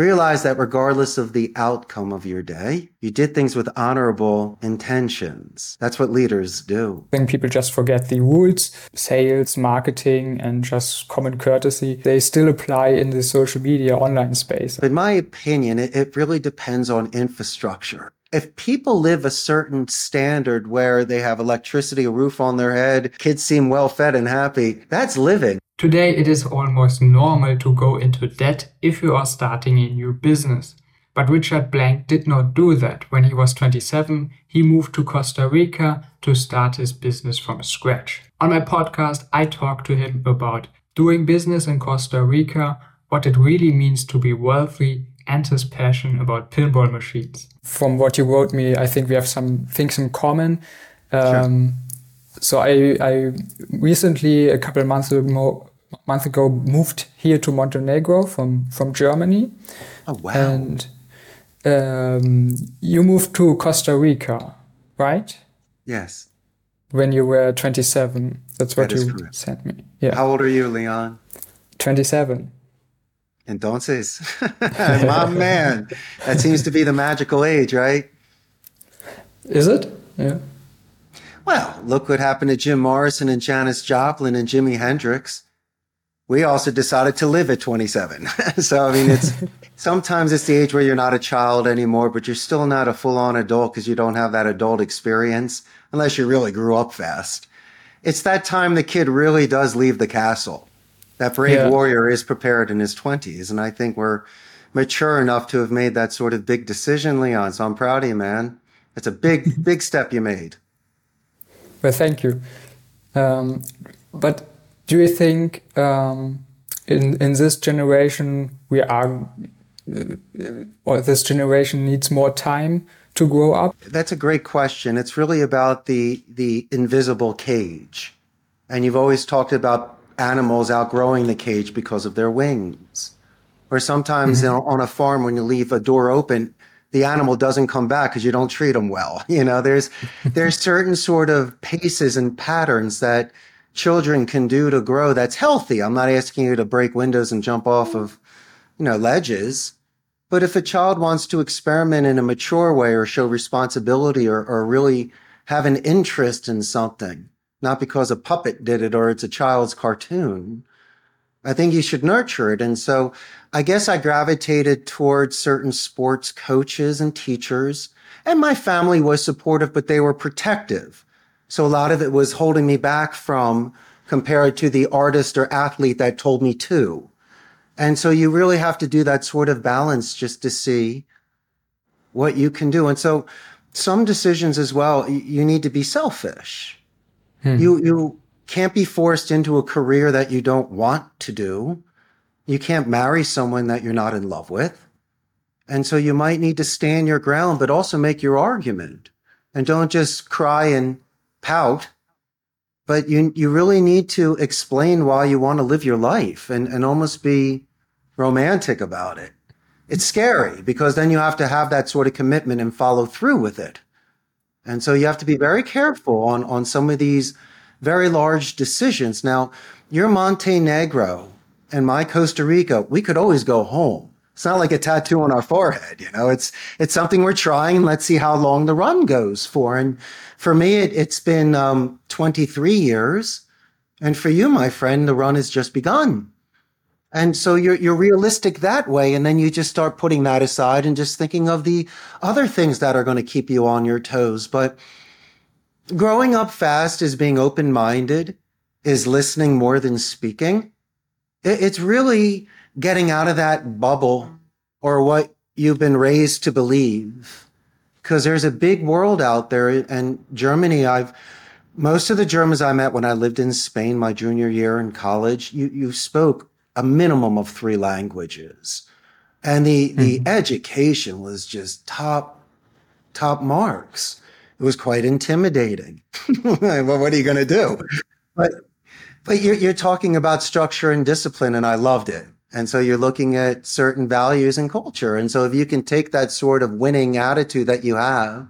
realize that regardless of the outcome of your day, you did things with honorable intentions. That's what leaders do. I think people just forget the rules, sales, marketing, and just common courtesy. They still apply in the social media online space. In my opinion, it, it really depends on infrastructure if people live a certain standard where they have electricity, a roof on their head, kids seem well fed and happy, that's living. Today, it is almost normal to go into debt if you are starting a new business. But Richard Blank did not do that. When he was 27, he moved to Costa Rica to start his business from scratch. On my podcast, I talked to him about doing business in Costa Rica, what it really means to be wealthy, and his passion about pinball machines. From what you wrote me, I think we have some things in common. Um, sure. So I, I recently, a couple of months ago, month ago, moved here to Montenegro from from Germany. Oh wow! And um, you moved to Costa Rica, right? Yes. When you were 27, that's what that you correct. sent me. Yeah. How old are you, Leon? 27. Entonces, my man, that seems to be the magical age, right? Is it? Yeah. Well, look what happened to Jim Morrison and Janis Joplin and Jimi Hendrix. We also decided to live at 27. so, I mean, it's sometimes it's the age where you're not a child anymore, but you're still not a full on adult because you don't have that adult experience unless you really grew up fast. It's that time the kid really does leave the castle that brave yeah. warrior is prepared in his 20s. And I think we're mature enough to have made that sort of big decision, Leon. So I'm proud of you, man. It's a big, big step you made. Well, thank you. Um, but do you think um, in in this generation we are, uh, or this generation needs more time to grow up? That's a great question. It's really about the the invisible cage, and you've always talked about animals outgrowing the cage because of their wings. Or sometimes mm-hmm. on a farm, when you leave a door open, the animal doesn't come back because you don't treat them well. You know, there's there's certain sort of paces and patterns that children can do to grow that's healthy. I'm not asking you to break windows and jump off of, you know, ledges. But if a child wants to experiment in a mature way or show responsibility or, or really have an interest in something, not because a puppet did it or it's a child's cartoon. I think you should nurture it. And so I guess I gravitated towards certain sports coaches and teachers. And my family was supportive, but they were protective. So a lot of it was holding me back from compared to the artist or athlete that told me to. And so you really have to do that sort of balance just to see what you can do. And so some decisions as well, you need to be selfish Hmm. You you can't be forced into a career that you don't want to do. You can't marry someone that you're not in love with. And so you might need to stand your ground, but also make your argument. And don't just cry and pout, but you, you really need to explain why you want to live your life and, and almost be romantic about it. It's scary because then you have to have that sort of commitment and follow through with it. And so you have to be very careful on, on some of these very large decisions. Now, your Montenegro and my Costa Rica, we could always go home. It's not like a tattoo on our forehead, you know. It's it's something we're trying. Let's see how long the run goes for. And for me, it, has been um, 23 years, and for you, my friend, the run has just begun. And so you're, you're realistic that way. And then you just start putting that aside and just thinking of the other things that are going to keep you on your toes. But growing up fast is being open minded, is listening more than speaking. It's really getting out of that bubble or what you've been raised to believe. Because there's a big world out there. And Germany, I've, most of the Germans I met when I lived in Spain my junior year in college, you, you spoke a minimum of three languages. And the, mm-hmm. the education was just top, top marks. It was quite intimidating. well, what are you going to do? But, but you're, you're talking about structure and discipline, and I loved it. And so you're looking at certain values and culture. And so if you can take that sort of winning attitude that you have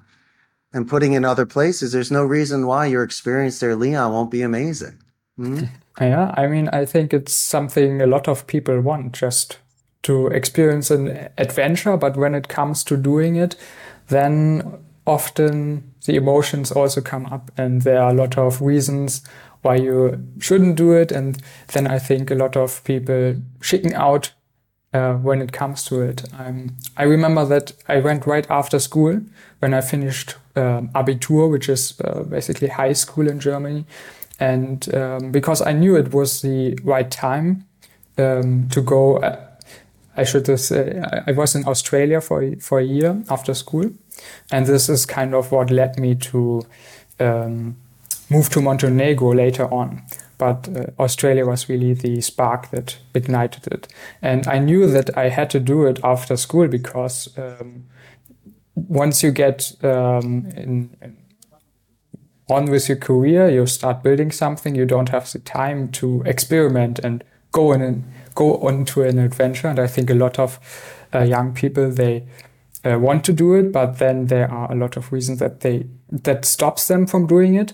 and putting in other places, there's no reason why your experience there, Leon, won't be amazing. Mm-hmm. Yeah, I mean, I think it's something a lot of people want just to to experience an adventure, but when it comes to doing it, then often the emotions also come up, and there are a lot of reasons why you shouldn't do it. And then I think a lot of people chicken out uh, when it comes to it. Um, I remember that I went right after school when I finished um, Abitur, which is uh, basically high school in Germany. And um, because I knew it was the right time um, to go, uh, I should say, I was in Australia for, for a year after school. And this is kind of what led me to um, move to Montenegro later on. But uh, Australia was really the spark that ignited it. And I knew that I had to do it after school because um, once you get um, in, in on with your career, you start building something, you don't have the time to experiment and go in and go onto an adventure. And I think a lot of uh, young people they uh, want to do it, but then there are a lot of reasons that they that stops them from doing it,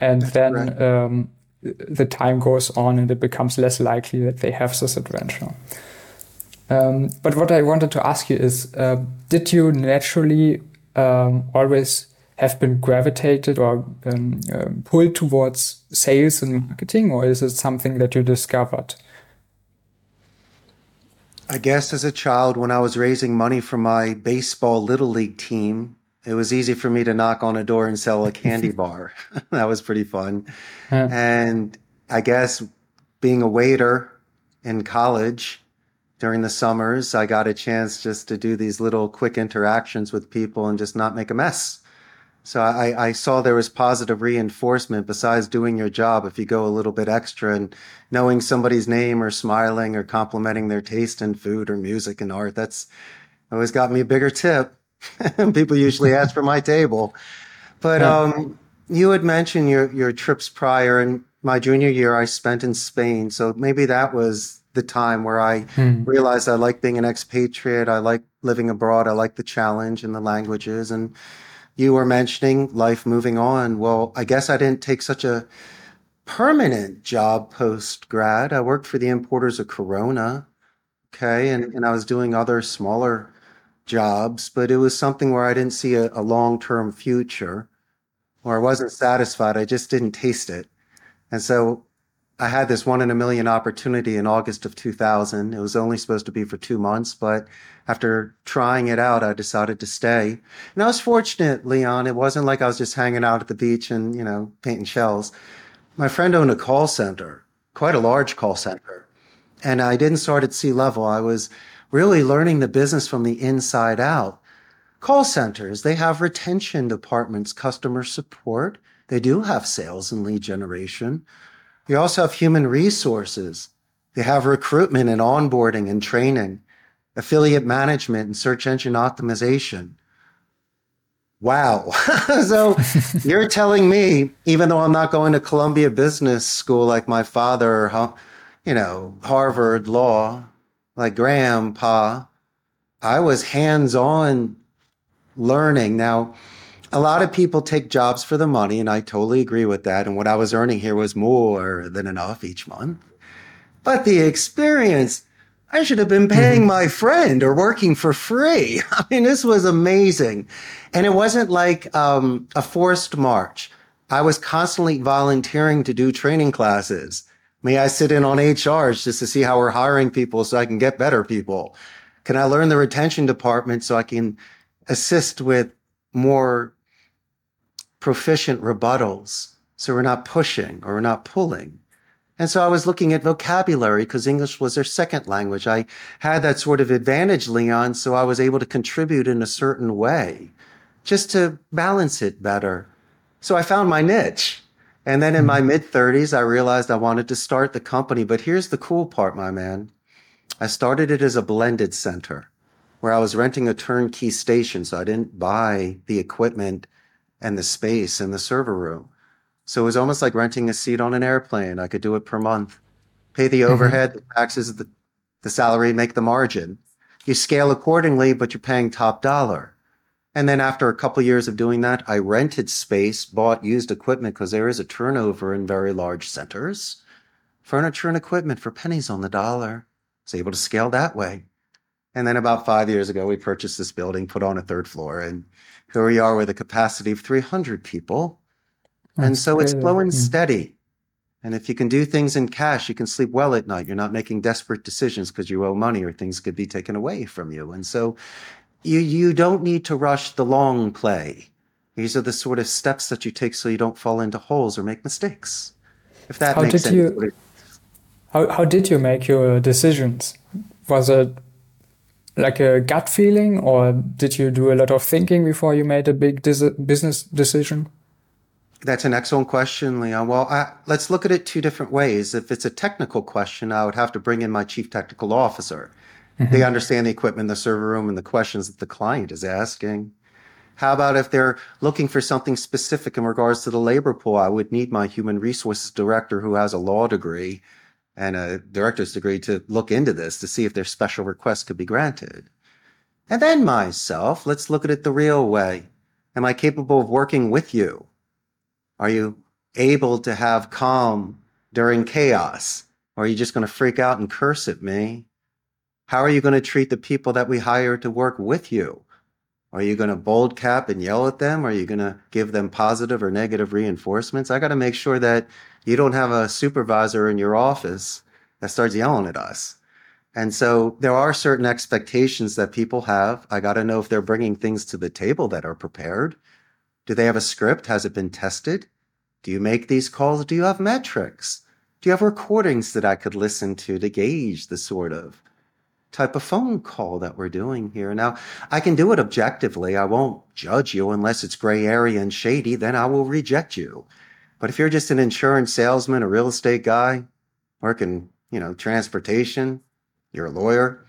and That's then um, the time goes on and it becomes less likely that they have this adventure. Um, but what I wanted to ask you is, uh, did you naturally um, always have been gravitated or um, uh, pulled towards sales and marketing, or is it something that you discovered? I guess as a child, when I was raising money for my baseball little league team, it was easy for me to knock on a door and sell a candy bar. that was pretty fun. Yeah. And I guess being a waiter in college, during the summers, I got a chance just to do these little quick interactions with people and just not make a mess. So I, I saw there was positive reinforcement besides doing your job. If you go a little bit extra and knowing somebody's name or smiling or complimenting their taste in food or music and art, that's always got me a bigger tip. people usually ask for my table. But um, you had mentioned your, your trips prior, and my junior year I spent in Spain. So maybe that was the time where I hmm. realized I like being an expatriate. I like living abroad. I like the challenge and the languages. And you were mentioning life moving on. Well, I guess I didn't take such a permanent job post grad. I worked for the importers of Corona. Okay. And, and I was doing other smaller jobs, but it was something where I didn't see a, a long term future or I wasn't satisfied. I just didn't taste it. And so I had this one in a million opportunity in August of 2000. It was only supposed to be for two months, but after trying it out, I decided to stay. And I was fortunate, Leon. It wasn't like I was just hanging out at the beach and, you know, painting shells. My friend owned a call center, quite a large call center. And I didn't start at sea level. I was really learning the business from the inside out. Call centers, they have retention departments, customer support. They do have sales and lead generation. You also have human resources. They have recruitment and onboarding and training, affiliate management and search engine optimization. Wow. so you're telling me, even though I'm not going to Columbia Business School like my father or, you know, Harvard Law, like grandpa, I was hands on learning. Now, a lot of people take jobs for the money, and I totally agree with that. And what I was earning here was more than enough each month. But the experience, I should have been paying mm-hmm. my friend or working for free. I mean, this was amazing. And it wasn't like um, a forced march. I was constantly volunteering to do training classes. May I sit in on HRs just to see how we're hiring people so I can get better people? Can I learn the retention department so I can assist with more proficient rebuttals. So we're not pushing or we're not pulling. And so I was looking at vocabulary because English was their second language. I had that sort of advantage, Leon, so I was able to contribute in a certain way just to balance it better. So I found my niche. And then in my mm-hmm. mid 30s, I realized I wanted to start the company. But here's the cool part, my man. I started it as a blended center where I was renting a turnkey station. So I didn't buy the equipment and the space and the server room. So it was almost like renting a seat on an airplane. I could do it per month, pay the mm-hmm. overhead, mm-hmm. the taxes, the, the salary, make the margin. You scale accordingly, but you're paying top dollar. And then after a couple of years of doing that, I rented space, bought used equipment because there is a turnover in very large centers. Furniture and equipment for pennies on the dollar. I was able to scale that way. And then about five years ago, we purchased this building, put on a third floor, and here we are with a capacity of 300 people. and That's so it's slow and Yeah. steady. And if you can do things in cash, you can sleep well at night. You're not making desperate decisions because you owe money or things could be taken away from you. And so you, you don't need to rush the long play. These are the sort of steps that you take so you don't fall into holes or make mistakes. If that How makes did sense. you- How how did you make your decisions? Was it like a gut feeling, or did you do a lot of thinking before you made a big business decision? That's an excellent question, Leon. Well, I, let's look at it two different ways. If it's a technical question, I would have to bring in my chief technical officer. Mm-hmm. They understand the equipment, the server room, and the questions that the client is asking. How about if they're looking for something specific in regards to the labor pool? I would need my human resources director who has a law degree and a director's degree to look into this to see if their special request could be granted. And then myself, let's look at it the real way. Am I capable of working with you? Are you able to have calm during chaos? Or are you just going to freak out and curse at me? How are you going to treat the people that we hire to work with you? Are you going to bold cap and yell at them? Are you going to give them positive or negative reinforcements? I got to make sure that you don't have a supervisor in your office that starts yelling at us. And so there are certain expectations that people have. I got to know if they're bringing things to the table that are prepared. Do they have a script? Has it been tested? Do you make these calls? Do you have metrics? Do you have recordings that I could listen to to gauge the sort of type of phone call that we're doing here? Now, I can do it objectively. I won't judge you unless it's gray area and shady, then I will reject you. But if you're just an insurance salesman, a real estate guy, working, you know, transportation, you're a lawyer,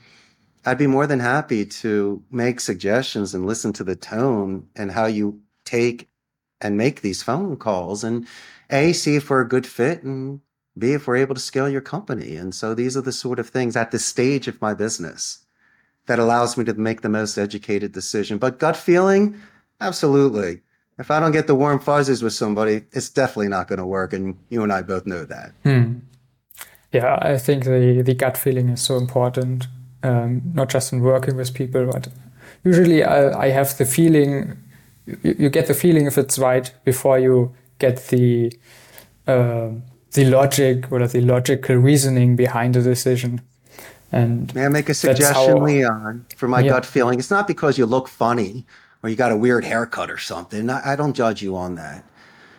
I'd be more than happy to make suggestions and listen to the tone and how you take and make these phone calls and A, see if we're a good fit and B, if we're able to scale your company. And so these are the sort of things at this stage of my business that allows me to make the most educated decision. But gut feeling, absolutely. If I don't get the warm fuzzies with somebody, it's definitely not going to work. And you and I both know that. Hmm. Yeah, I think the, the gut feeling is so important, um, not just in working with people, but usually I, I have the feeling, you, you get the feeling if it's right before you get the uh, the logic or the logical reasoning behind the decision. And May I make a suggestion, how- Leon, for my Yeah. gut feeling? It's not because you look funny or you got a weird haircut or something. I, I don't judge you on that.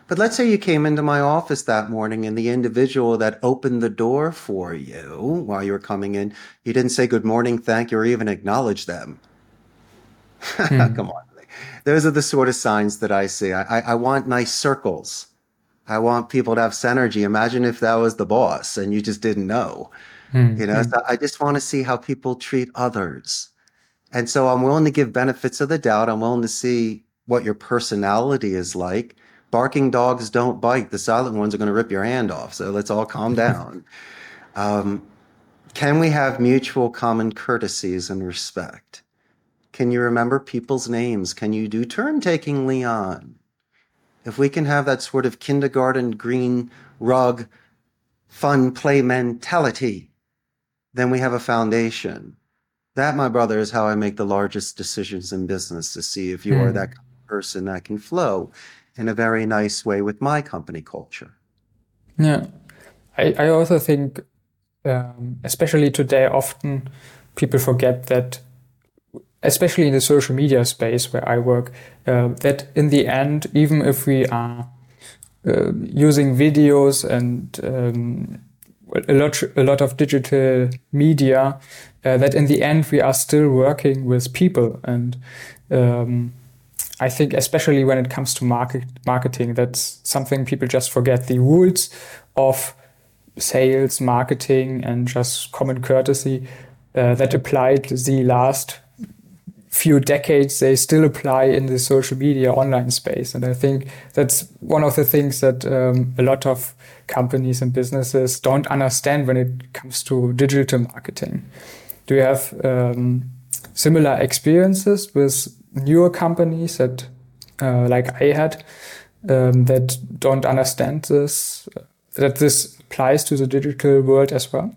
But let's say you came into my office that morning and the individual that opened the door for you while you were coming in, you didn't say good morning, thank you, or even acknowledge them. Hmm. Come on. Those are the sort of signs that I see. I, I, I want nice circles. I want people to have synergy. Imagine if that was the boss and you just didn't know. You know, so I just want to see how people treat others. And so I'm willing to give benefits of the doubt. I'm willing to see what your personality is like. Barking dogs don't bite. The silent ones are going to rip your hand off. So let's all calm down. Um, can we have mutual common courtesies and respect? Can you remember people's names? Can you do turn taking, Leon? If we can have that sort of kindergarten green rug fun play mentality, then we have a foundation. That, my brother, is how I make the largest decisions in business to see if you are Hmm. that person that can flow in a very nice way with my company culture. Yeah, I, I also think, um, especially today, often people forget that, especially in the social media space where I work, uh, that in the end, even if we are uh, using videos and um, a lot, a lot of digital media, uh, that in the end we are still working with people and. Um, I think especially when it comes to market marketing, that's something people just forget. The rules of sales, marketing, and just common courtesy uh, that applied the last few decades, they still apply in the social media online space. And I think that's one of the things that um, a lot of companies and businesses don't understand when it comes to digital marketing. Do you have um, similar experiences with newer companies that, uh, like I had, um, that don't understand this, that this applies to the digital world as well?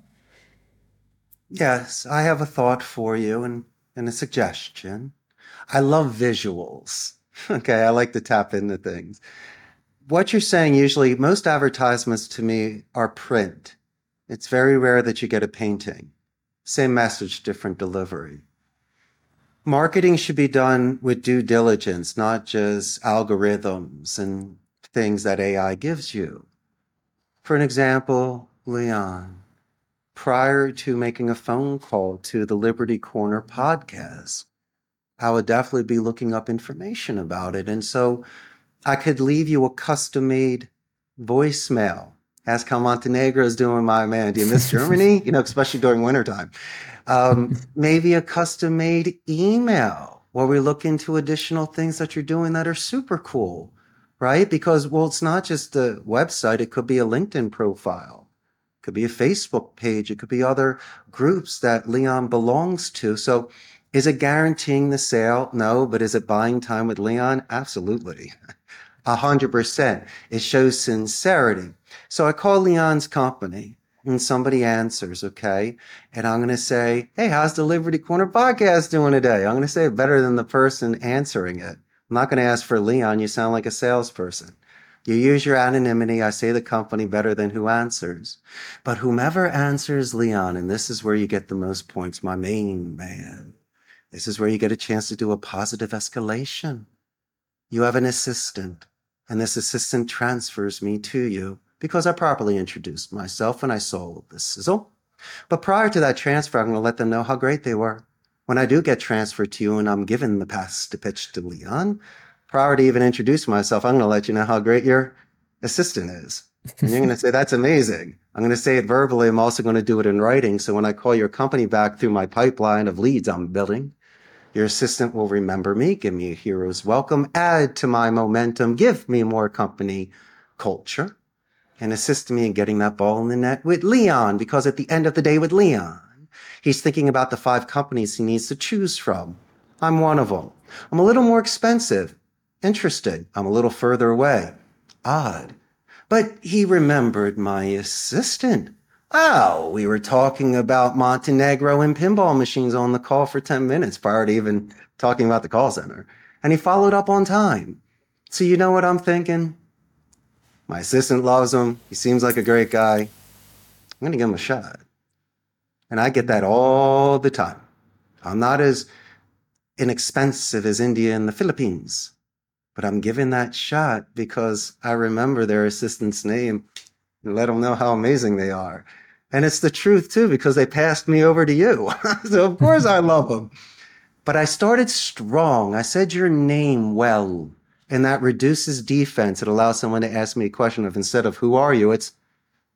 Yes, I have a thought for you and, and a suggestion. I love visuals. Okay, I like to tap into things. What you're saying usually, most advertisements to me are print. It's very rare that you get a painting. Same message, different delivery. Marketing should be done with due diligence, not just algorithms and things that AI gives you. For an example, Leon, prior to making a phone call to the Liberty Corner podcast, I would definitely be looking up information about it. And so I could leave you a custom made voicemail. Ask how Montenegro is doing, my man. Do you miss Germany? you know, especially during wintertime. Um, maybe a custom made email where we look into additional things that you're doing that are super cool, right? Because, well, it's not just a website, it could be a LinkedIn profile, it could be a Facebook page, it could be other groups that Leon belongs to. So, is it guaranteeing the sale? No, but is it buying time with Leon? Absolutely. A hundred percent. It shows sincerity. So I call Leon's company and somebody answers, okay? And I'm going to say, Hey, how's the Liberty Corner podcast doing today? I'm going to say it better than the person answering it. I'm not going to ask for Leon. You sound like a salesperson. You use your anonymity. I say the company better than who answers. But whomever answers Leon, and this is where you get the most points, my main man. This is where you get a chance to do a positive escalation. You have an assistant, and this assistant transfers me to you because I properly introduced myself and I sold the sizzle. But prior to that transfer, I'm going to let them know how great they were. When I do get transferred to you and I'm given the pass to pitch to Leon, prior to even introducing myself, I'm going to let you know how great your assistant is. And you're going to say, that's amazing. I'm going to say it verbally. I'm also going to do it in writing. So when I call your company back through my pipeline of leads I'm building, your assistant will remember me, give me a hero's welcome, add to my momentum, give me more company culture, and assist me in getting that ball in the net with Leon. Because at the end of the day, with Leon, he's thinking about the five companies he needs to choose from. I'm one of them. I'm a little more expensive. Interesting. I'm a little further away. Odd. But he remembered my assistant. Oh, we were talking about Montenegro and pinball machines on the call for 10 minutes prior to even talking about the call center. And he followed up on time. So you know what I'm thinking? My assistant loves him. He seems like a great guy. I'm going to give him a shot. And I get that all the time. I'm not as inexpensive as India and the Philippines, but I'm giving that shot because I remember their assistant's name and let them know how amazing they are. And it's the truth too, because they passed me over to you. so of course I love them. But I started strong. I said your name well, and that reduces defense. It allows someone to ask me a question of instead of who are you, it's,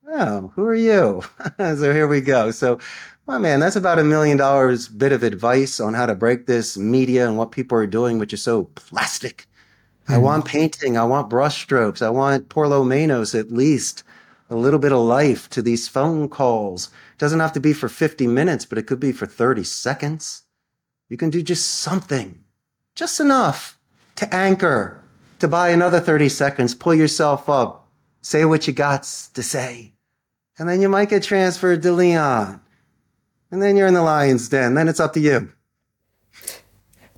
oh, who are you? so here we go. So, my man, that's about a million dollars bit of advice on how to break this media and what people are doing, which is so plastic. Mm-hmm. I want painting. I want brushstrokes. I want por lo menos at least a little bit of life to these phone calls. It doesn't have to be for 50 minutes, but it could be for 30 seconds. You can do just something, just enough to anchor, to buy another 30 seconds, pull yourself up, say what you got to say. And then you might get transferred to Leon. And then you're in the lion's den. Then it's up to you.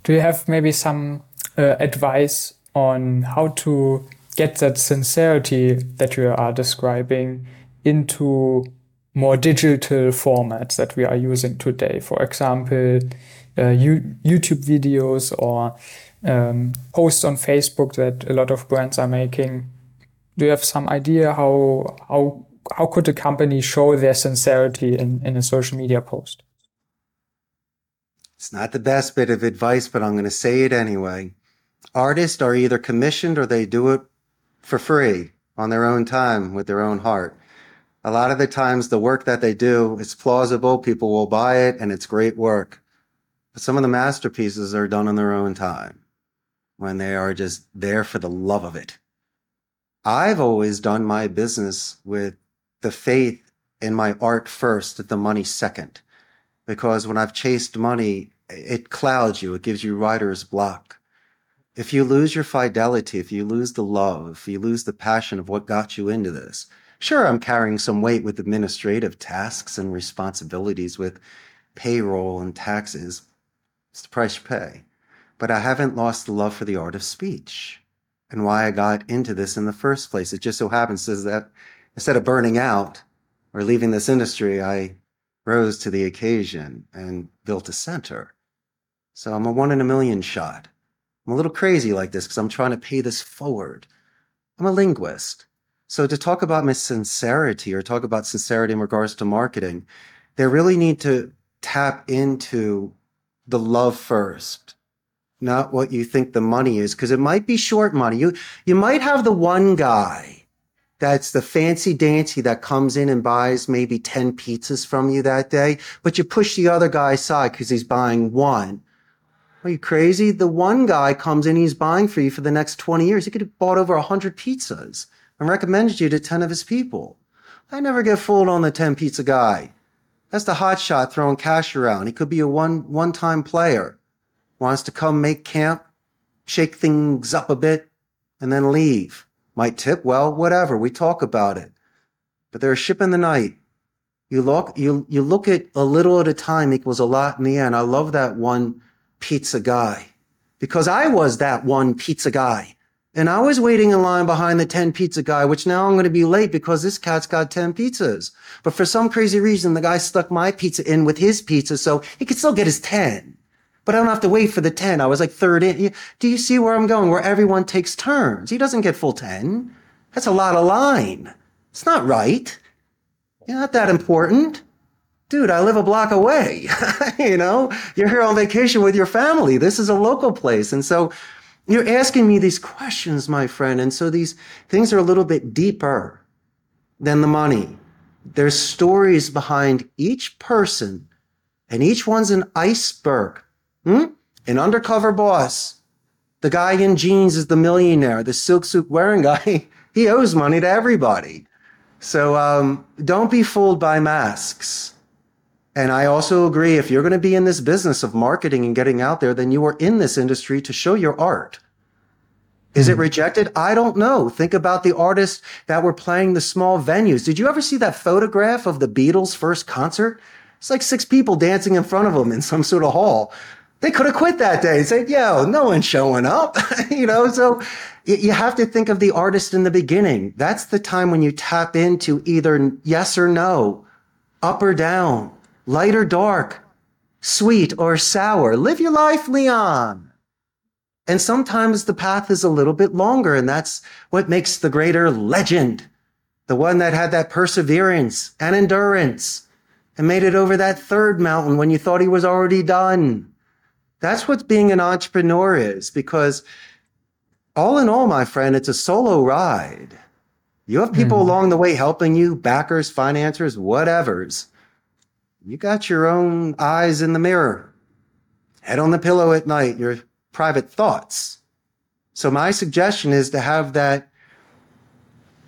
Do you have maybe some uh, advice on how to get that sincerity that you are describing into more digital formats that we are using today. For example, uh, YouTube videos or um, posts on Facebook that a lot of brands are making. Do you have some idea how how how could a company show their sincerity in, in a social media post? It's not the best bit of advice, but I'm going to say it anyway. Artists are either commissioned or they do it for free on their own time with their own heart. A lot of the times, the work that they do is plausible. People will buy it and it's great work. But some of the masterpieces are done on their own time when they are just there for the love of it. I've always done my business with the faith in my art first, the money second. Because when I've chased money, it clouds you, it gives you writer's block if you lose your fidelity, if you lose the love, if you lose the passion of what got you into this, Sure, I'm carrying some weight with administrative tasks and responsibilities with payroll and taxes. It's the price you pay. But I haven't lost the love for the art of speech and why I got into this in the first place. It just so happens is that instead of burning out or leaving this industry, I rose to the occasion and built a center. So I'm a one in a million shot. I'm a little crazy like this because I'm trying to pay this forward. I'm a linguist. So to talk about my sincerity or talk about sincerity in regards to marketing, they really need to tap into the love first, not what you think the money is, because it might be short money. You, you might have the one guy that's the fancy dancy that comes in and buys maybe 10 pizzas from you that day, but you push the other guy aside because he's buying one. Are you crazy? The one guy comes in, he's buying for you for the next 20 years. He could have bought over 100 pizzas and recommended you to 10 of his people. I never get fooled on the 10 pizza guy. That's the hot shot throwing cash around. He could be a one, one time player. Wants to come make camp, shake things up a bit, and then leave. Might tip well, whatever. We talk about it. But they're a ship in the night. You look, you, you look at a little at a time equals a lot in the end. I love that one pizza guy because I was that one pizza guy. And I was waiting in line behind the 10 pizza guy, which now I'm going to be late because this cat's got 10 pizzas. But for some crazy reason, the guy stuck my pizza in with his pizza so he could still get his 10. But I don't have to wait for the 10. I was like third in. Do you see where I'm going? Where everyone takes turns. He doesn't get full 10. That's a lot of line. It's not right. You're not that important. Dude, I live a block away. you know, you're here on vacation with your family. This is a local place. And so you're asking me these questions, my friend. And so these things are a little bit deeper than the money. There's stories behind each person, and each one's an iceberg. Hmm? An undercover boss. The guy in jeans is the millionaire. The silk suit wearing guy, he owes money to everybody. So um, don't be fooled by masks. And I also agree if you're going to be in this business of marketing and getting out there, then you are in this industry to show your art. Is it hmm. rejected? I don't know. Think about the artists that were playing the small venues. Did you ever see that photograph of the Beatles' first concert? It's like six people dancing in front of them in some sort of hall. They could have quit that day and said, yo, no one's showing up. you know, so you have to think of the artist in the beginning. That's the time when you tap into either yes or no, up or down light or dark, sweet or sour. Live your life, Leon. And sometimes the path is a little bit longer, and that's what makes the greater legend. The one that had that perseverance and endurance and made it over that third mountain when you thought he was already done. That's what being an entrepreneur is, because all in all, my friend, it's a solo ride. You have people mm. along the way helping you, backers, financiers, whatevers. You got your own eyes in the mirror, head on the pillow at night, your private thoughts. So my suggestion is to have that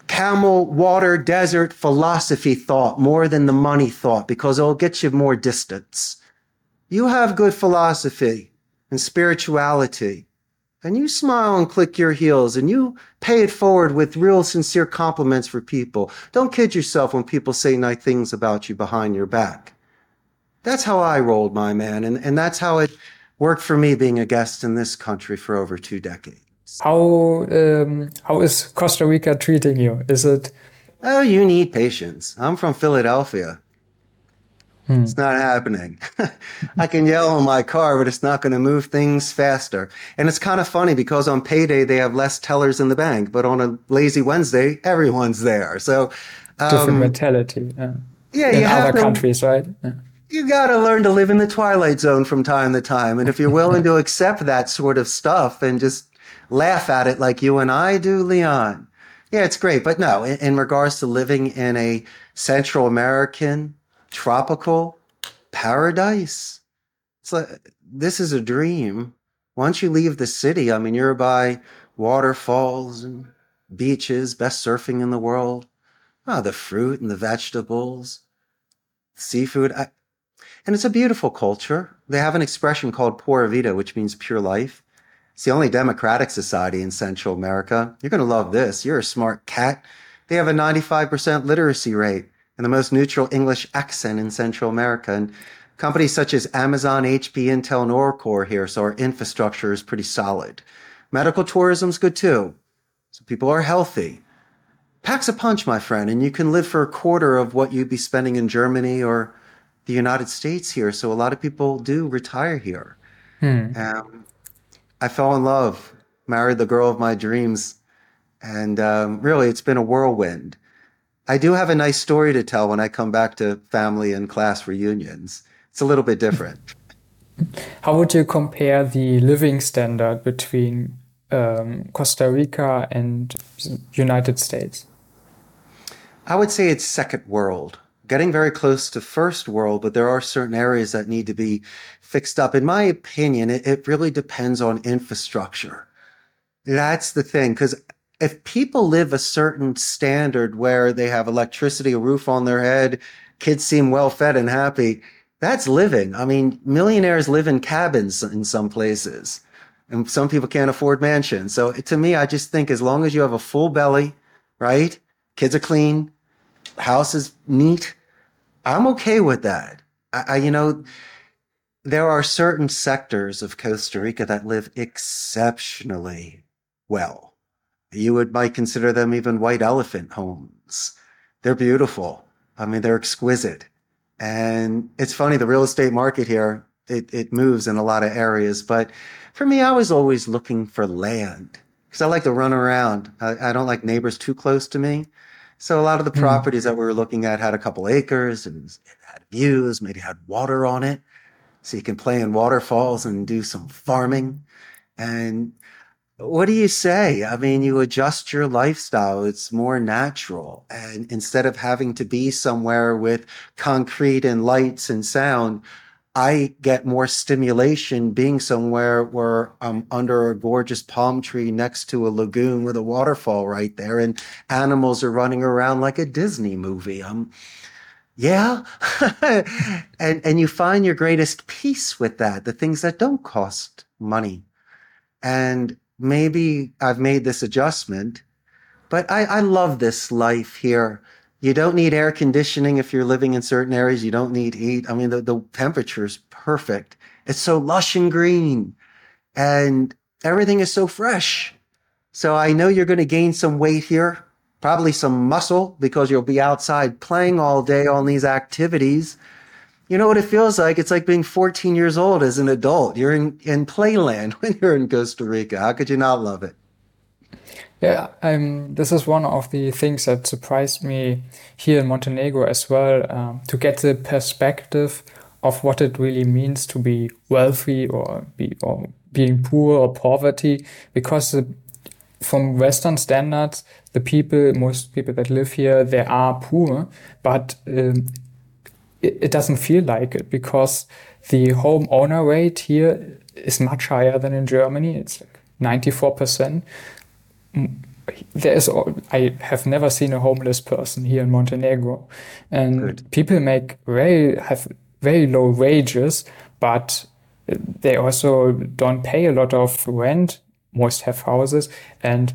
camel water desert philosophy thought more than the money thought because it'll get you more distance. You have good philosophy and spirituality and you smile and click your heels and you pay it forward with real sincere compliments for people. Don't kid yourself when people say nice things about you behind your back. That's how I rolled, my man. And, and that's how it worked for me being a guest in this country for over two decades. How, um, how is Costa Rica treating you? Is it? Oh, you need patience. I'm from Philadelphia. Hmm. It's not happening. I can yell on my car, but it's not going to move things faster. And it's kind of funny because on payday, they have less tellers in the bank, but on a lazy Wednesday, everyone's there. So, um, different mentality. Yeah, yeah in other countries, right? Yeah you got to learn to live in the twilight zone from time to time. And if you're willing to accept that sort of stuff and just laugh at it like you and I do, Leon, yeah, it's great. But no, in, in regards to living in a Central American tropical paradise, it's like this is a dream. Once you leave the city, I mean, you're by waterfalls and beaches, best surfing in the world. Oh, the fruit and the vegetables, seafood. I, and it's a beautiful culture. They have an expression called pura vida, which means pure life. It's the only democratic society in Central America. You're going to love this. You're a smart cat. they have a 95% literacy rate and the most neutral English accent in Central America. And companies such as Amazon, HP, Intel, and Oracle here, so our infrastructure is pretty solid. Medical tourism's good too. So people are healthy. Packs a punch, my friend, and you can live for a quarter of what you'd be spending in Germany or the United States here. So a lot of people do retire here. Hmm. Um, I fell in love, married the girl of my dreams, and um, really, it's been a whirlwind. I do have a nice story to tell when I come back to family and class reunions. It's a little bit different. How would you compare the living standard between um, Costa Rica and United States? I would say it's second world, getting very close to first world, but there are certain areas that need to be fixed up. In my opinion, it, it really depends on infrastructure. That's the thing, because if people live a certain standard where they have electricity, a roof on their head, kids seem well fed and happy, that's living. I mean, millionaires live in cabins in some places, and some people can't afford mansions. So to me, I just think as long as you have a full belly, right? Kids are clean, house is neat. I'm okay with that. I, I you know, there are certain sectors of Costa Rica that live exceptionally well. You would might consider them even white elephant homes. They're beautiful. I mean, they're exquisite. And it's funny, the real estate market here, it, it moves in a lot of areas. But for me, I was always looking for land because I like to run around. I, I, don't like neighbors too close to me. So a lot of the mm. properties that we were looking at had a couple acres and it had views, maybe had water on it. So you can play in waterfalls and do some farming. And what do you say? I mean, you adjust your lifestyle. It's more natural. And instead of having to be somewhere with concrete and lights and sound, I get more stimulation being somewhere where I'm under a gorgeous palm tree next to a lagoon with a waterfall right there and animals are running around like a Disney movie. I'm, yeah. and, and you find your greatest peace with that, the things that don't cost money. And maybe I've made this adjustment, but I, I love this life here. You don't need air conditioning if you're living in certain areas. You don't need heat. I mean, the, the temperature is perfect. It's so lush and green and everything is so fresh. So I know you're going to gain some weight here, probably some muscle because you'll be outside playing all day on these activities. You know what it feels like? It's like being 14 years old as an adult. You're in, in playland when you're in Costa Rica. How could you not love it? Yeah, um, this is one of the things that surprised me here in Montenegro as well, um, to get the perspective of what it really means to be wealthy or be or being poor or poverty, because the, from Western standards, the people, most people that live here, they are poor, but um, it, it doesn't feel like it because the home owner rate here is much higher than in Germany. It's like 94%. There is, I have never seen a homeless person here in Montenegro. And Good. people make very, have very low wages, but they also don't pay a lot of rent. Most have houses and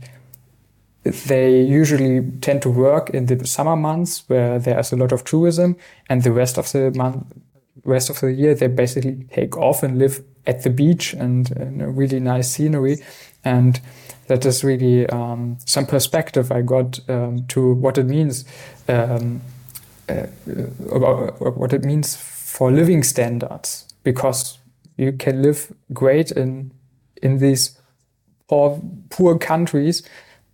they usually tend to work in the summer months where there's a lot of tourism and the rest of the month rest of the year they basically take off and live at the beach and in a really nice scenery and that is really um, some perspective I got um, to what it means um, uh, about what it means for living standards. Because you can live great in in these poor, poor countries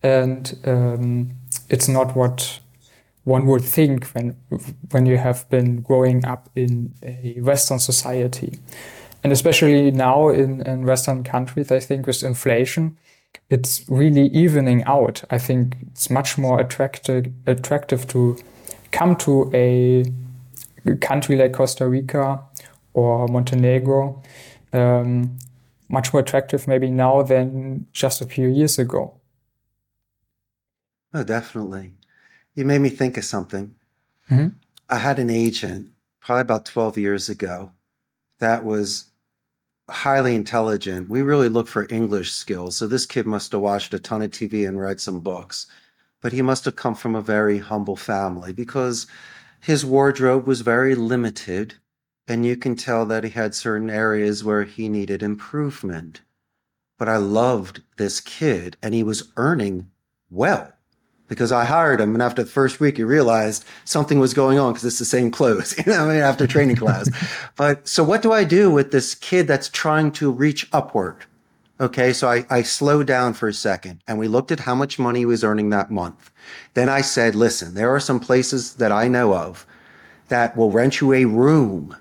and um, it's not what one would think when when you have been growing up in a Western society, and especially now in, in Western countries, I think with inflation, it's really evening out. I think it's much more attractive attractive to come to a country like Costa Rica or Montenegro. Um, much more attractive maybe now than just a few years ago. Oh, definitely. You made me think of something. Mm-hmm. I had an agent probably about 12 years ago that was highly intelligent. We really look for English skills. So this kid must have watched a ton of TV and read some books. but he must have come from a very humble family because his wardrobe was very limited. And you can tell that he had certain areas where he needed improvement. But I loved this kid, and he was earning well because I hired him. And after the first week, he realized something was going on because it's the same clothes, you know, I mean, after training class. But so what do I do with this kid that's trying to reach upward? Okay. So I, I slowed down for a second and we looked at how much money he was earning that month. Then I said, listen, there are some places that I know of that will rent you a room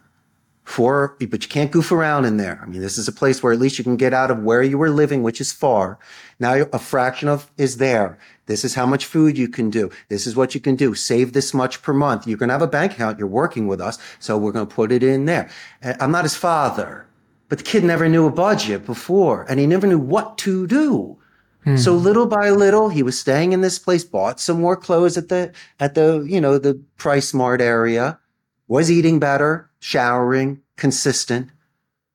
for, but you can't goof around in there. I mean, this is a place where at least you can get out of where you were living, which is far. Now a fraction of is there. This is how much food you can do. This is what you can do. Save this much per month. You're going to have a bank account. You're working with us. So we're going to put it in there. I'm not his father, but the kid never knew a budget before and he never knew what to do. Hmm. So little by little, he was staying in this place, bought some more clothes at the, at the, you know, the PriceSmart area, was eating better, showering, consistent.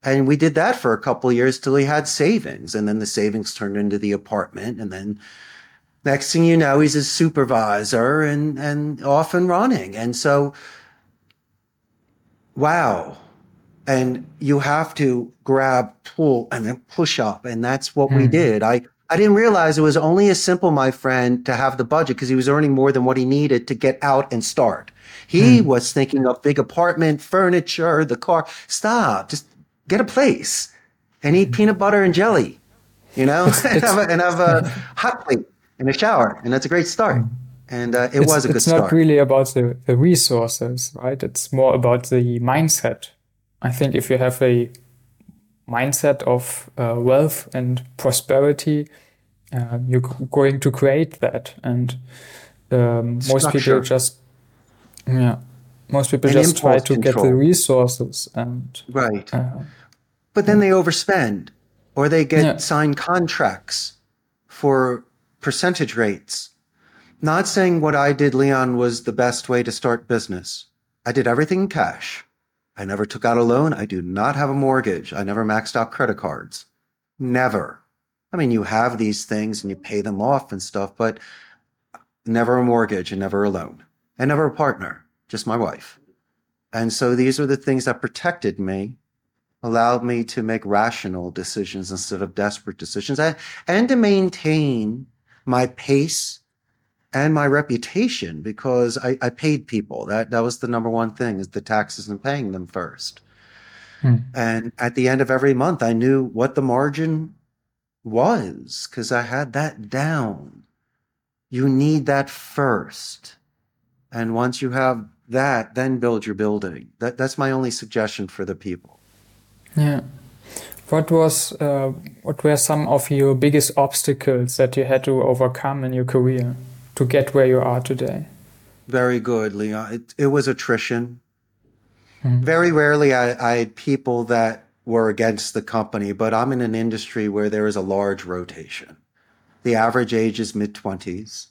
And we did that for a couple years till he had savings. And then the savings turned into the apartment. And then next thing you know, he's a supervisor and, and off and running. And so, wow. And you have to grab, pull, and then push up. And that's what mm. we hmm. did. I, I didn't realize it was only as simple, my friend, to have the budget because he was earning more than what he needed to get out and start. He hmm. was thinking of big apartment, furniture, the car. Stop. Just get a place and eat peanut butter and jelly, you know, and, have a, and, have a, hot plate and a shower. And that's a great start. And uh, it it's, was a good start. It's not really about the, the resources, right? It's more about the mindset. I think if you have a mindset of uh, wealth and prosperity, uh, you're going to create that. And um, most people just yeah. Most people just try to control. get the resources and right. Uh, but then they overspend or they get yeah. signed contracts for percentage rates. Not saying what I did, Leon, was the best way to start business. I did everything in cash. I never took out a loan. I do not have a mortgage. I never maxed out credit cards. Never. I mean, you have these things and you pay them off and stuff, but never a mortgage and never a loan and never a partner, just my wife. And so these are the things that protected me, allowed me to make rational decisions instead of desperate decisions, and to maintain my pace and my reputation because I, I, paid people. That that was the number one thing is the taxes and paying them first. Hmm. And at the end of every month, I knew what the margin was because I had that down. You need that first. And once you have that, then build your building. That, that's my only suggestion for the people. Yeah. What was uh, what were some of your biggest obstacles that you had to overcome in your career to get where you are today? Very good, Leon. It, it was attrition. Mm-hmm. Very rarely I, I had people that were against the company, but I'm in an industry where there is a large rotation. The average age is mid 20s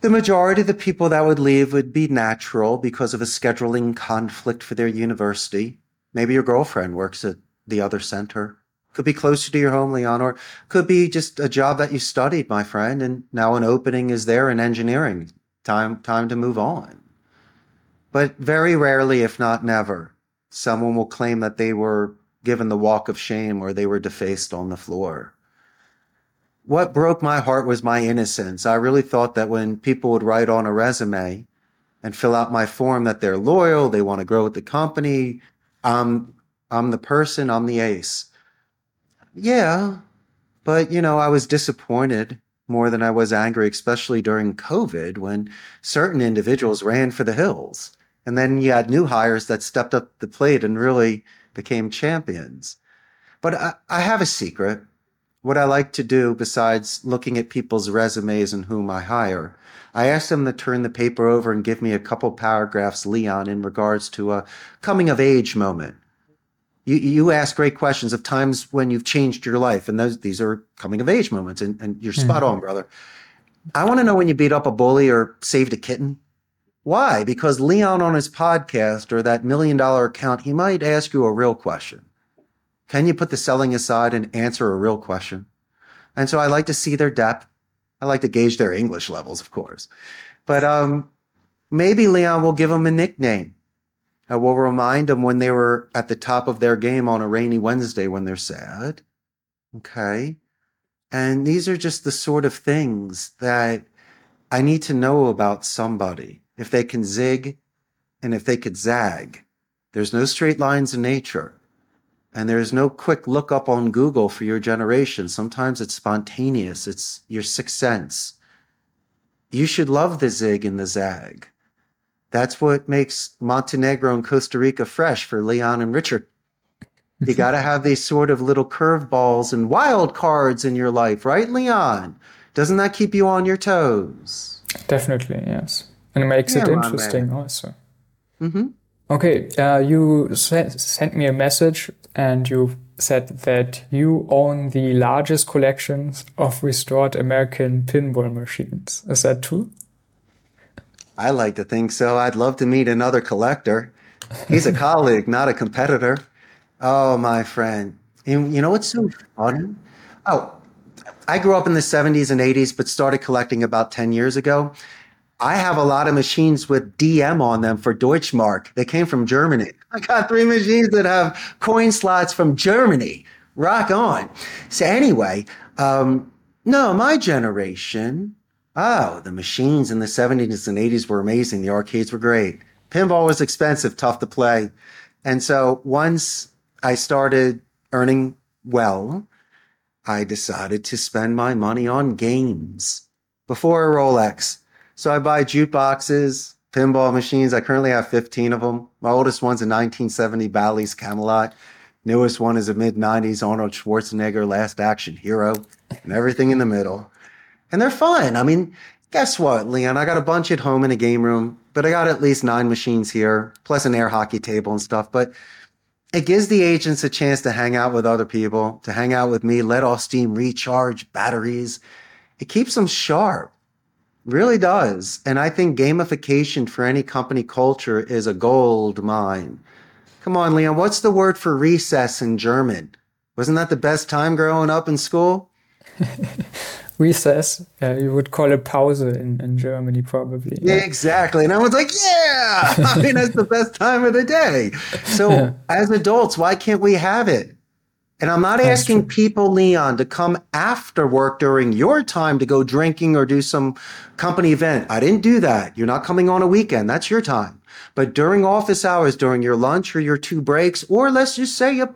the majority of the people that would leave would be natural because of a scheduling conflict for their university. Maybe your girlfriend works at the other center. Could be closer to your home, Leon, or could be just a job that you studied, my friend, and now an opening is there in engineering. Time, time to move on. But very rarely, if not never, someone will claim that they were given the walk of shame or they were defaced on the floor what broke my heart was my innocence. I really thought that when people would write on a resume and fill out my form that they're loyal, they want to grow with the company, I'm I'm the person, I'm the ace. Yeah, but you know, I was disappointed more than I was angry, especially during COVID when certain individuals ran for the hills. And then you had new hires that stepped up the plate and really became champions. But I, I have a secret what I like to do besides looking at people's resumes and whom I hire, I ask them to turn the paper over and give me a couple paragraphs, Leon, in regards to a coming of age moment. You, you ask great questions of times when you've changed your life, and those these are coming of age moments, and, and you're spot mm-hmm. on, brother. I want to know when you beat up a bully or saved a kitten. Why? Because Leon on his podcast or that million dollar account, he might ask you a real question. Can you put the selling aside and answer a real question? And so I like to see their depth. I like to gauge their English levels, of course. But um, maybe Leon will give them a nickname. I will remind them when they were at the top of their game on a rainy Wednesday when they're sad. Okay. And these are just the sort of things that I need to know about somebody. If they can zig and if they could zag. There's no straight lines in nature. And there's no quick look up on Google for your generation. Sometimes it's spontaneous. It's your sixth sense. You should love the zig and the zag. That's what makes Montenegro and Costa Rica fresh for Leon and Richard. You got to have these sort of little curveballs and wild cards in your life, right, Leon? Doesn't that keep you on your toes? Definitely, yes. And it makes yeah, it interesting also. Mm-hmm. Okay, uh, you sent me a message and you said that you own the largest collections of restored American pinball machines. Is that true? I like to think so. I'd love to meet another collector. He's a colleague, not a competitor. Oh, my friend. And you know what's so funny? Oh, I grew up in the 70s and 80s, but started collecting about 10 years ago. I have a lot of machines with DM on them for Deutschmark. They came from Germany. I got three machines that have coin slots from Germany. Rock on. So anyway, um, no, my generation, oh, the machines in the 70s and 80s were amazing. The arcades were great. Pinball was expensive, tough to play. And so once I started earning well, I decided to spend my money on games before a Rolex. So I buy jukeboxes, pinball machines. I currently have 15 of them. My oldest one's a 1970 Bally's Camelot. Newest one is a mid 90s Arnold Schwarzenegger Last Action Hero and everything in the middle. And they're fun. I mean, guess what, Leon? I got a bunch at home in a game room, but I got at least nine machines here, plus an air hockey table and stuff. But it gives the agents a chance to hang out with other people, to hang out with me, let off steam, recharge batteries. It keeps them sharp. Really does. And I think gamification for any company culture is a gold mine. Come on, Leon, what's the word for recess in German? Wasn't that the best time growing up in school? recess. Yeah, you would call it Pause in, in Germany, probably. Yeah, exactly. And I was like, yeah, I mean, that's the best time of the day. So, yeah. as adults, why can't we have it? And I'm not That's asking true. people, Leon, to come after work during your time to go drinking or do some company event. I didn't do that. You're not coming on a weekend. That's your time. But during office hours, during your lunch or your two breaks, or let's just say a,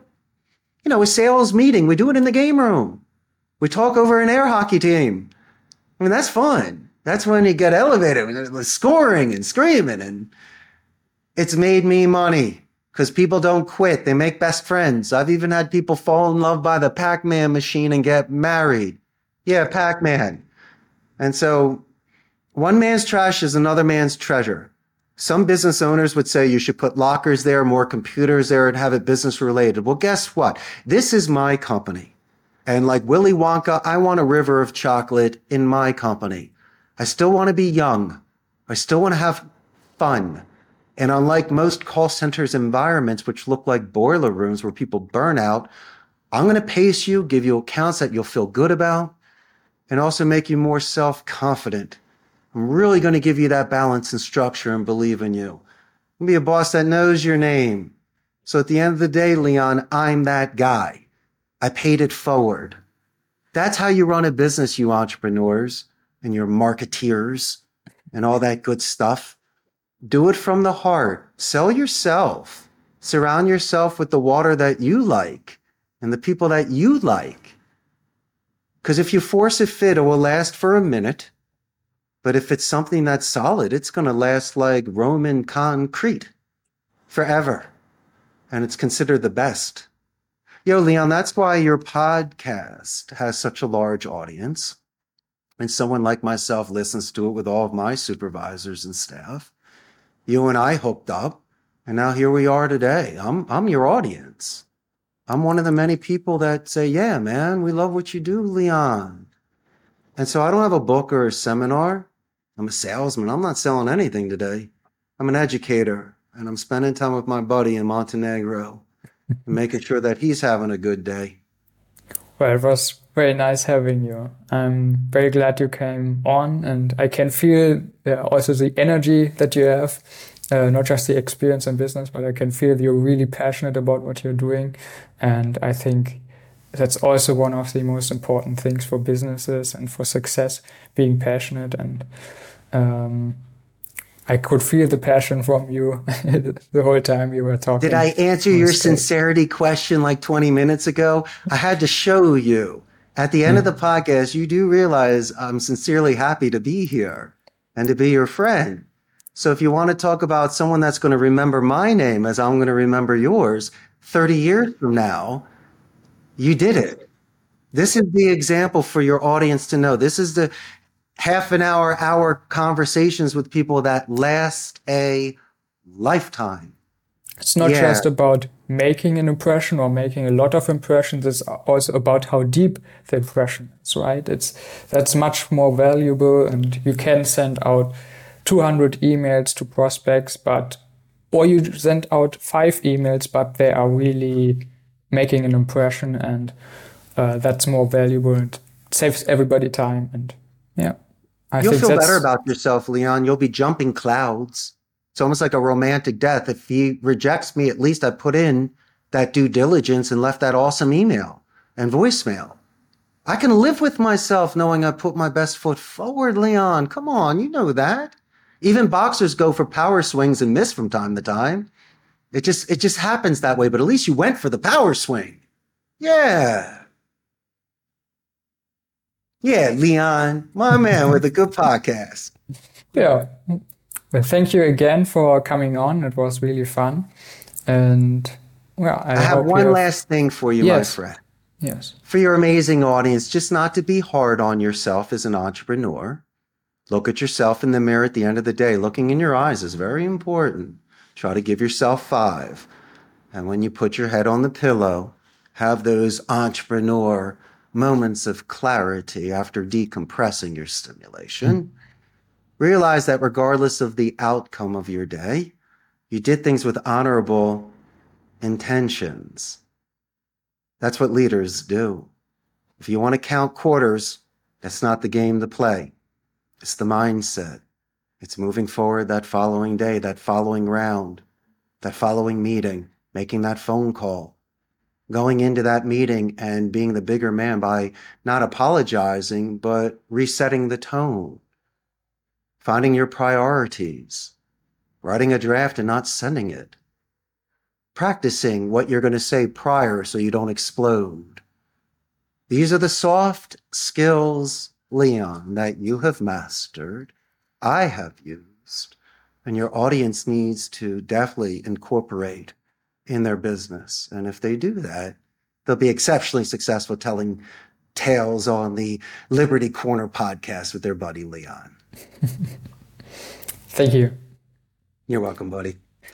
you know, a sales meeting, we do it in the game room. We talk over an air hockey team. I mean, that's fun. That's when you get elevated, with scoring and screaming, and it's made me money because people don't quit. They make best friends. I've even had people fall in love by the Pac Man machine and get married. Yeah, Pac Man. And so one man's trash is another man's treasure. Some business owners would say you should put lockers there, more computers there, and have it business related. Well, guess what? This is my company. And like Willy Wonka, I want a river of chocolate in my company. I still want to be young. I still want to have fun. And unlike most call centers environments, which look like boiler rooms where people burn out, I'm going to pace you, give you accounts that you'll feel good about, and also make you more self confident. I'm really going to give you that balance and structure and believe in you. I'm be a boss that knows your name. So at the end of the day, Leon, I'm that guy. I paid it forward. That's how you run a business, you entrepreneurs and your marketeers and all that good stuff. Do it from the heart. Sell yourself. Surround yourself with the water that you like and the people that you like. Because if you force a fit, it will last for a minute. But if it's something that's solid, it's going to last like Roman concrete forever. And it's considered the best. Yo, Leon, that's why your podcast has such a large audience. And someone like myself listens to it with all of my supervisors and staff you and I hooked up, and now here we are today. I'm I'm your audience. I'm one of the many people that say, "Yeah, man, we love what you do, Leon." And so I don't have a book or a seminar. I'm a salesman. I'm not selling anything today. I'm an educator, and I'm spending time with my buddy in Montenegro and making sure that he's having a good day. Well, it was very nice having you. I'm very glad you came on, and I can feel uh, also the energy that you have, uh, not just the experience in business, but I can feel you're really passionate about what you're doing. And I think that's also one of the most important things for businesses and for success being passionate and um, I could feel the passion from you the whole time you were talking. Did I answer your sincerity question like 20 minutes ago? I had to show you. At the end mm. of the podcast, you do realize I'm sincerely happy to be here and to be your friend. So if you want to talk about someone that's going to remember my name as I'm going to remember yours 30 years from now, you did it. This is the example for your audience to know. This is the half an hour, hour conversations with people that last a lifetime. It's not yeah. just about making an impression or making a lot of impressions. It's also about how deep the impression is, right? It's that's much more valuable, and you can send out 200 emails to prospects, but or you send out five emails, but they are really making an impression, and uh, that's more valuable and saves everybody time. And yeah. I You'll feel better about yourself, Leon. You'll be jumping clouds. It's almost like a romantic death. If he rejects me, at least I put in that due diligence and left that awesome email and voicemail. I can live with myself knowing I put my best foot forward, Leon. Come on, you know that. Even boxers go for power swings and miss from time to time. It just it just happens that way, but at least you went for the power swing. Yeah. Yeah, Leon, my man with a good podcast. Yeah. Well, thank you again for coming on. It was really fun. And well, I, I have one last thing for you, yes. my friend. Yes. For your amazing audience, just not to be hard on yourself as an entrepreneur. Look at yourself in the mirror at the end of the day. Looking in your eyes is very important. Try to give yourself five. And when you put your head on the pillow, have those entrepreneur moments of clarity after decompressing your stimulation. Mm. Realize that regardless of the outcome of your day, you did things with honorable intentions. That's what leaders do. If you want to count quarters, that's not the game to play. It's the mindset. It's moving forward that following day, that following round, that following meeting, making that phone call, going into that meeting and being the bigger man by not apologizing, but resetting the tone, finding your priorities, writing a draft and not sending it, practicing what you're going to say prior so you don't explode. These are the soft skills, Leon, that you have mastered, I have used, and your audience needs to definitely incorporate in their business. And if they do that, they'll be exceptionally successful telling tales on the Liberty Corner podcast with their buddy Leon. Thank you. You're welcome, buddy.